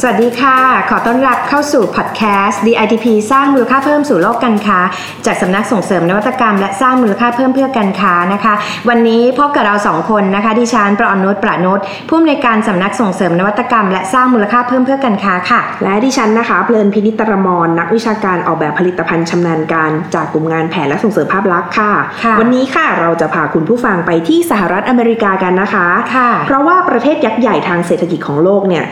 สวัสดีค่ะ ขอต้อนรับเข้าสู่พอดแคสต์ DITP สร้างมูลค่าเพิ่มสู่โลกการค้า จากสำนักส่งเสริมนวัตกรรม และสร้างมูลค่าเพิ่มเพื่อการค้านะคะ วันนี้พบกับเราสองคนนะคะ ดิฉันประอนุชประนุชผู้อำนวยการสำนักส่งเสริมนวัตกรรม และสร้างมูลค่าเพิ่มเพื่อการค้าค่ะ และดิฉันนะคะเพลินพินิตรมรนักวิชาการออกแบบผลิตภัณฑ์ชำนาญการ จากกลุ่มงานแผนและส่งเสริมภาพลักษณ์ค่ะค่ะวันนี้ค่ะเราจะพาคุณผู้ฟังไปที่สหรัฐอเมริกากันนะคะค่ะเพราะว่าประเทศยักษ์ใหญ่ทางเศรษฐกิจของโลกเนี่ย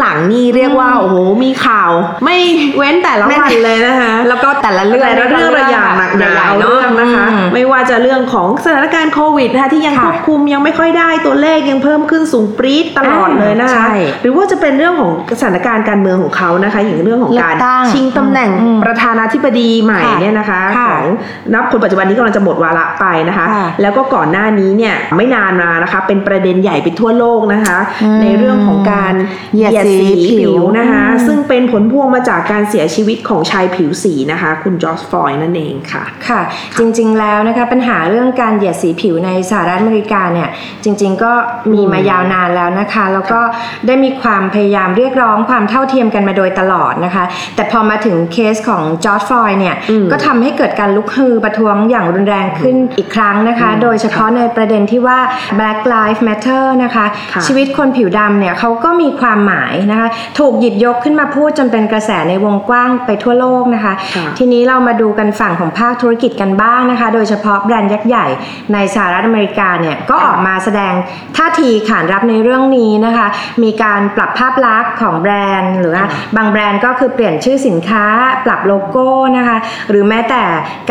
หลังๆนี่เรียกว่าโอ้โหมีข่าว ไม่เว้นแต่ละวันเลยนะคะ แล้วก็แต่ละเรื่องแต่ละเรื่องระอย่างหนักหนาใหญ่เอาๆเนาะเรื่องนะคะอืมไม่ว่าจะเรื่องของสถานการณ์โควิดนะคะที่ยังค่ะควบคุมยังไม่ค่อยได้ตัวเลขยังเพิ่มขึ้นสูงปรี๊ดตลอดเลยนะคะใช่หรือว่าจะเป็นเรื่องของสถานการณ์การเมืองของเขานะคะ อย่างเรื่องของการเลือกตั้งชิงตำแหน่งอืมประธานาธิบดีใหม่ค่ะเนี่ยนะคะค่ะของนับคนปัจจุบันนี้กำลังจะหมดวาระไปนะคะค่ะแล้วก็ก่อนหน้านี้เนี่ยไม่นานมานะคะ เป็นประเด็นใหญ่ไปทั่วโลกนะคะอืมในเรื่องของการเหยียดสีผิวนะคะอืมซึ่งเป็นผลพวงมาจากการเสียชีวิตของชายผิวสีนะคะ คุณจอร์จฟลอยด์นั่นเองค่ะ ค่ะ จริงๆแล้วนะคะปัญหาเรื่องการเหยียดสีผิวในสหรัฐอเมริกาเนี่ยจริง ๆ ก็มีมายาวนานแล้วนะคะ แล้วก็ได้มีความพยายามเรียกร้องความเท่าเทียมกันมาโดยตลอดนะคะ แต่พอมาถึงเคสของจอร์จฟลอยด์เนี่ยอืมก็ทำให้เกิดการลุกฮือประท้วงอย่างรุนแรงขึ้นอีกครั้งนะคะ โดยเฉพาะในประเด็นที่ว่า Black Lives Matter นะคะค่ะชีวิตคนผิวดำเนี่ยเขาก็มีความหมายนะคะถูกหยิบยกขึ้นมาพูดจนเป็นกระแสในวงกว้างไปทั่วโลกนะคะค่ะทีนี้เรามาดูกันฝั่งของภาคธุรกิจกันบ้างนะคะ โดยเฉพาะแบรนด์ยักษ์ใหญ่ในสหรัฐอเมริกาเนี่ยก็ออกมาแสดงท่าทีขานรับในเรื่องนี้นะคะ มีการปรับภาพลักษณ์ของแบรนด์ หรือว่าบางแบรนด์ก็คือเปลี่ยนชื่อสินค้าปรับโลโก้นะคะ หรือแม้แต่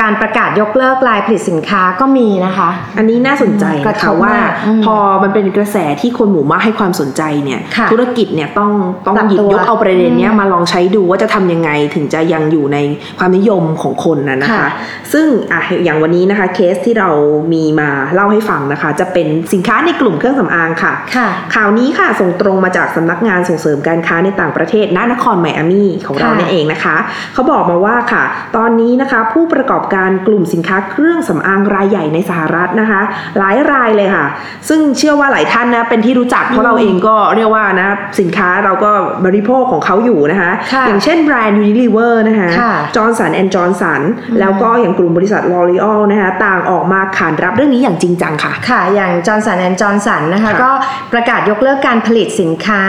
การประกาศยกเลิกลายผลิตสินค้าก็มีนะคะ อันนี้น่าสนใจกระนะทคะบว่ามากอืมพอมันเป็นกระแสที่คนหมู่มากให้ความสนใจเนี่ยค่ะธุรกิจเนี่ยต้องต้องปรับหยิบตัวยกเอาประเด็นเนี้ยอืมมาลองใช้ดูว่าจะทำยังไงถึงจะยังอยู่ในความนิยมของคนนะนะคะค่ะซึ่งอะอย่างวันนี้นะคะเคสที่เรามีมาเล่าให้ฟังนะคะ จะเป็นสินค้าในกลุ่มเครื่องสำอางค่ะค่ะ ข่าวนี้ค่ะส่งตรงมาจากสำนักงานส่งเสริมการค้าในต่างประเทศณนครไมอามี่ของเราค่ะเนี่ยเองนะคะ เขาบอกมาว่าค่ะ ตอนนี้นะคะผู้ประกอบการกลุ่มสินค้าเครื่องสำอางรายใหญ่ในสหรัฐนะคะ หลายรายเลยค่ะ ซึ่งเชื่อว่าหลายท่านนะเป็นที่รู้จักเพราะเราเองก็เรียกว่านะสินค้าเราก็บริโภคของเขาอยู่นะคะค่ะอย่างเช่นแบรนด์ Unilever นะคะค่ะ Johnson & Johnsonแล้วก็อย่างกลุ่มบริษัท L'Oreal นะคะต่างออกมาขานรับเรื่องนี้อย่างจริงจังค่ะ ค่ะ อย่าง Johnson & Johnson นะคะค่ะก็ประกาศยกเลิกการผลิตสินค้า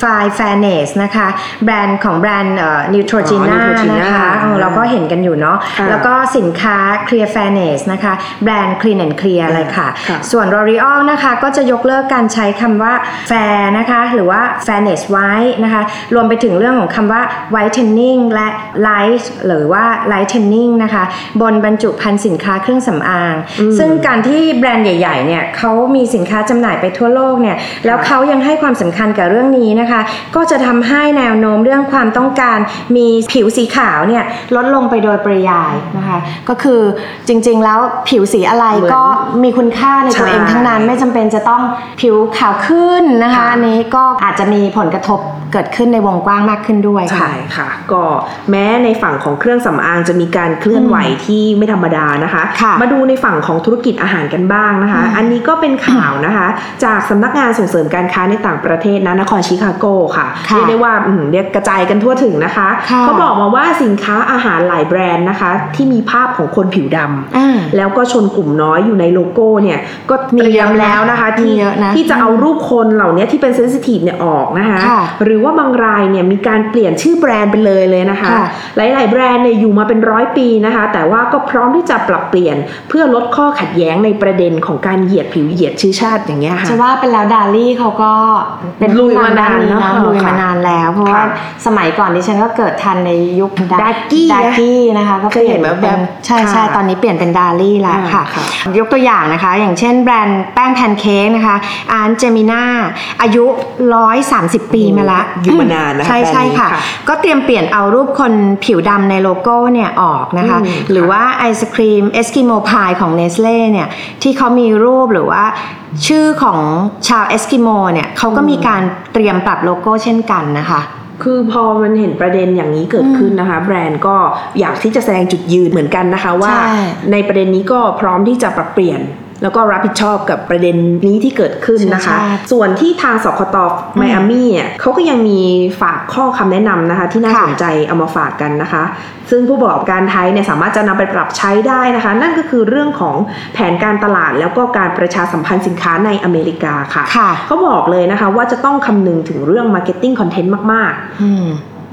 Fine Fairness นะคะแบรนด์ของแบรนด์นิวโตรจีน่าอ๋อ Neutrogena นะคะเออเราก็เห็นกันอยู่เนาะค่ะแล้วก็สินค้า Clear Fairness นะคะแบรนด์ Clean & Clear อะไรค่ะค่ะ ส่วน L'Oreal นะคะก็จะยกเลิกการใช้คำว่า fair นะคะหรือว่า fairness white นะคะรวมไปถึงเรื่องของคำว่า whitening และ light หรือว่า lightening นะคะ บนบรรจุภัณฑ์สินค้าเครื่องสำอาง ซึ่งการที่แบรนด์ใหญ่ๆเนี่ยเขามีสินค้าจำหน่ายไปทั่วโลกเนี่ย แล้วเขายังให้ความสำคัญกับเรื่องนี้นะคะ ก็จะทำให้แนวโน้มเรื่องความต้องการมีผิวสีขาวเนี่ยลดลงไปโดยปริยายนะคะ ก็คือจริงๆแล้วผิวสีอะไรเหมือนก็มีคุณค่าในตัวเองใช่ทั้งนั้น ไม่จำเป็นจะต้องผิวขาวขึ้นนะคะค่ะอันนี้ก็อาจจะมีผลกระทบเกิดขึ้นในวงกว้างมากขึ้นด้วยค่ะใช่ค่ะ ก็แม้ในฝั่งของเครื่องสำอางจะมีการเคลื่อนไหวที่ไม่ธรรมดานะคะค่ะมาดูในฝั่งของธุรกิจอาหารกันบ้างนะคะ อันนี้ก็เป็นข่าวนะคะ จากสำนักงานส่งเสริมการค้าในต่างประเทศนะนครชิคาโกค่ะค่ะเรียกได้ว่าอืมเรียกกระจายกันทั่วถึงนะคะค่ะเขาบอกมาว่าสินค้าอาหารหลายแบรนด์นะคะ ที่มีภาพของคนผิวดำอ่าแล้วก็ชนกลุ่มน้อยอยู่ในโลโก้เนี่ยก็เตรียมแล้วนะคะมีที่เยอะนะที่จะเอารูปคนเหล่านี้ที่เป็นเซนซิทีฟเนี่ยออกนะคะค่ะหรือว่าบางรายเนี่ยมีการเปลี่ยนชื่อแบรนด์ไปเลยเลยนะคะค่ะหลาย ๆ แบรนด์เนี่ยอยู่มาเป็นร้อยปีนะคะ แต่ว่าก็พร้อมที่จะปรับเปลี่ยนเพื่อลดข้อขัดแย้งในประเด็นของการเหยียดผิวเหยียดชื่อชาติอย่างเงี้ยค่ะจะว่าเป็นแล้วดาลี่เขาก็เป็นลุยมานานผู้เนอะำลุยค่ะมานานแล้ว เพราะว่าค่ะสมัยก่อนดิฉันก็เกิดทันในยุคดากี้ดากี้นะคะก็เคยเห็นแบบป็แบบใช่ใช่ค่ะตอนนี้เปลี่ยนเป็น Darlie แล้วอ่าค่ะค่ะ ยกตัวอย่างนะคะ อย่างเช่นแบรนด์แป้งแพนเค้กนะคะ Aunt Jemima อายุ 130 ปีมาละอยู่มานานนะคะใช่แบรนด์ใช่นี้ค่ะ ก็เตรียมเปลี่ยนเอารูปคนผิวดำในโลโก้เนี่ยออกนะคะอืมหรือว่าไอศครีม Eskimo Pie ของเนสเล่เนี่ยที่เขามีรูปหรือว่าชื่อของชาวเอสกิโมเนี่ยเขาก็มีการเตรียมปรับโลโก้เช่นกันนะคะคือพอมันเห็นประเด็นอย่างนี้เกิดขึ้นนะคะ แบรนด์ก็อยากที่จะแสดงจุดยืนเหมือนกันนะคะว่าใช่ในประเด็นนี้ก็พร้อมที่จะปรับเปลี่ยน แล้วก็รับผิดชอบกับประเด็นนี้ที่เกิดขึ้นนะคะใช่ส่วนที่ทางสคตไมอามี่อะเขาก็ยังมีฝากข้อคำแนะนำนะคะ ที่น่าค่ะสนใจเอามาฝากกันนะคะ ซึ่งผู้ประกอบการไทยเนี่ยสามารถจะนำไปปรับใช้ได้นะคะ นั่นก็คือเรื่องของแผนการตลาดแล้วก็การประชาสัมพันธ์สินค้าในอเมริกาค่ะค่ะเขาบอกเลยนะคะว่าจะต้องคำนึงถึงเรื่อง Marketing Content มากๆอืม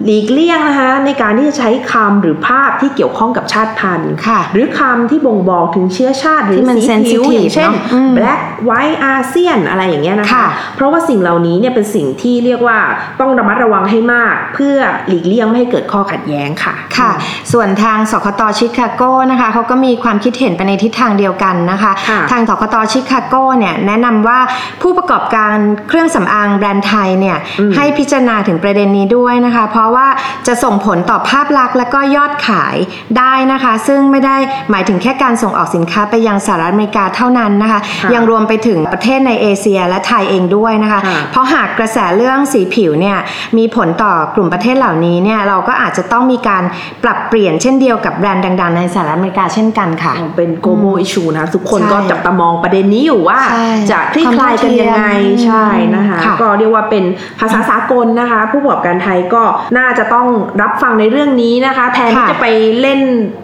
หลีกเลี่ยงนะคะในการที่จะใช้คำหรือภาพที่เกี่ยวข้องกับชาติพันธุ์ค่ะ หรือคำที่บ่งบอกถึงเชื้อชาติหรือที่มันสีผิว sensitive อย่างเช่นเนอะอืม black white ASEAN อะไรอย่างเงี้ยนะคะค่ะเพราะว่าสิ่งเหล่านี้เนี่ยเป็นสิ่งที่เรียกว่าต้องระมัดระวังให้มาก เพื่อหลีกเลี่ยงไม่ให้เกิดข้อขัดแย้งค่ะค่ะ ส่วนทางสคตชิคาโกนะคะเขาก็มีความคิดเห็นไปในทิศทางเดียวกันนะคะค่ะทางสคตชิคาโกเนี่ยแนะนำว่าผู้ประกอบการเครื่องสำอางแบรนด์ไทยเนี่ยอืมให้พิจารณาถึงประเด็นนี้ด้วยนะคะเพราะว่าจะส่งผลต่อภาพลักษณ์และก็ยอดขายได้นะคะ ซึ่งไม่ได้หมายถึงแค่การส่งออกสินค้าไปยังสหรัฐอเมริกาเท่านั้นนะคะค่ะยังรวมไปถึงประเทศในเอเชียและไทยเองด้วยนะคะค่ะเพราะหากกระแสเรื่องสีผิวเนี่ยมีผลต่อกลุ่มประเทศเหล่านี้เนี่ยเราก็อาจจะต้องมีการปรับเปลี่ยนเช่นเดียวกับแบรนด์ดัง ๆ ในสหรัฐอเมริกาเช่นกันค่ะ เป็น global issue นะคะทุกคนใช่ก็จับตามองประเด็นนี้อยู่ว่าใช่จะคลี่คลายกันยังไงความเท่าเทียมใช่นะคะค่ะก็เรียกว่าเป็นภาษาสากลนะคะ ผู้ประกอบการไทยก็น่าจะต้องรับฟังในเรื่องนี้นะคะ แทนที่ค่ะจะไปเล่น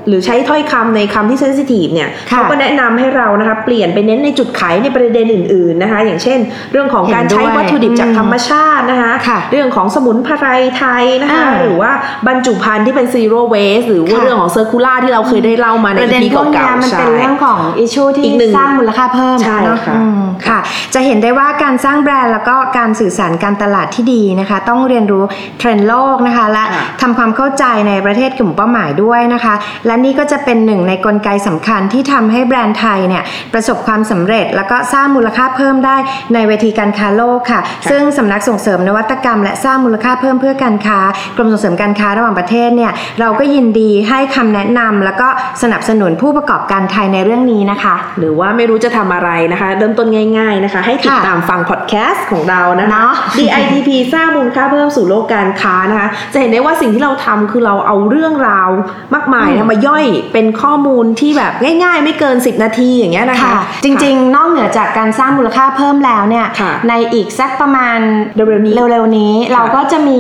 หรือใช้ถ้อยคำในคำที่เซนซิทีฟเนี่ยค่ะเขาก็แนะนำให้เรานะคะเปลี่ยนไปเน้นในจุดขายในประเด็นอื่น ๆนะคะ อย่างเช่น เรื่องของการใช้เห็นด้วยวัตถุดิบจากอืมธรรมชาตินะคะค่ะเรื่องของสมุนไพรไทยนะคะอ่าหรือว่าบรรจุภัณฑ์ที่เป็น zero waste หรือว่าค่ะเรื่องของ circular ที่เราเคยได้เล่ามาในประเด็นปีพวกเนี้เก่ายๆมันใช่เป็นเรื่องของอิชชูอีที่กหนึ่งสร้างมูลค่าเพิ่มใช่เนอะค่ะอืมค่ะ จะเห็นได้ว่าการสร้างแบรนด์แล้วก็การสื่อสารการตลาดที่ดีนะคะ ต้องเรียนรู้เทรนด์โลกนะคะ และค่ะทำความเข้าใจในประเทศกลุ่มเป้าหมายด้วยนะคะ และนี่ก็จะเป็นหนึ่งในกลไกสำคัญที่ทำให้แบรนด์ไทยเนี่ยประสบความสำเร็จ แล้วก็สร้างมูลค่าเพิ่มได้ในเวทีการค้าโลกค่ะ ซึ่งสำนักส่งเสริมนวัตกรรม และสร้างมูลค่าเพิ่มเพื่อการค้ากรมส่งเสริมการค้าระหว่างประเทศเนี่ยเราก็ยินดีให้คำแนะนำแล้วก็สนับสนุนผู้ประกอบการไทยในเรื่องนี้นะคะ หรือว่าไม่รู้จะทำอะไรนะคะ เริ่มต้นง่าย ๆนะคะ ให้ติดค่ะตามฟังพอดแคสต์ของเรานะคะเนาะ DITP สร้างมูลค่าเพิ่มสู่โลกการค้านะคะจะเห็นได้ว่าสิ่งที่เราทำคือเราเอาเรื่องราวมากมายนะมาย่อยเป็นข้อมูลที่แบบง่าย ๆ ไม่เกิน 10 นาทีอย่างเงี้ยนะคะค่ะจริงๆ นอกเหนือจากการสร้างมูลค่าเพิ่มแล้วเนี่ยค่ะในอีกสักประมาณเร็วๆนี้เร็วๆนี้ค่ะเราก็จะมี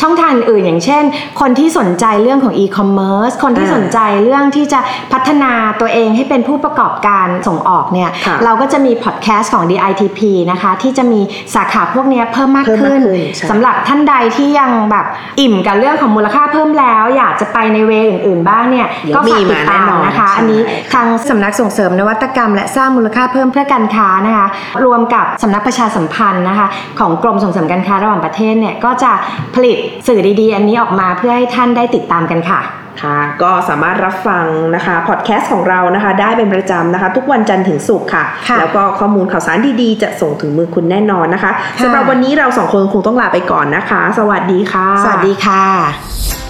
ช่องทางอื่นอย่างเช่น คนที่สนใจเรื่องของ e-commerce คนที่อ่าสนใจเรื่องที่จะพัฒนาตัวเองให้เป็นผู้ประกอบการส่งออกเนี่ยค่ะเราก็จะมีพอดแคสต์ของ DITP นะคะที่จะมีสาขาพวกเนี้ยเพิ่มมากเพิ่มมากขึ้นขึ้นใช่สำหรับท่านใดที่ยังแบบอิ่มกับเรื่องของมูลค่าเพิ่มแล้ว อยากจะไปในเวย์อื่นๆบ้างเนี่ยเดี๋ยวก็ฝากติดตามมีมาแน่นอนนะคะใช่อันนี้ทางสำนักส่งเสริมนวัตกรรม และสร้างมูลค่าเพิ่มเพื่อการค้านะคะรวมกับสำนักประชาสัมพันธ์นะคะ ของกรมส่งเสริมการค้าระหว่างประเทศเนี่ยก็จะผลิตสื่อดีๆ อันนี้ออกมาเพื่อให้ท่านได้ติดตามกันค่ะ ค่ะก็สามารถรับฟังนะคะพอดแคสต์ของเรานะคะ ได้เป็นประจำนะคะ ทุกวันจันทร์ถึงศุกร์ค่ะค่ะแล้วก็ข้อมูลข่าวสารดีๆ จะส่งถึงมือคุณแน่นอนนะคะค่ะสำหรับวันนี้เราสองคนคงต้องลาไปก่อนนะคะ สวัสดีค่ะ สวัสดีค่ะ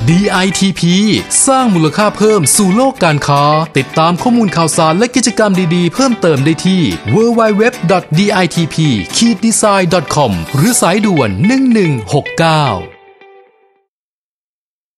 DITP สร้างมูลค่าเพิ่มสู่โลกการค้า ติดตามข้อมูลข่าวสารและกิจกรรมดีๆ เพิ่มเติมได้ที่ www.ditp-design.com หรือสายด่วน 1169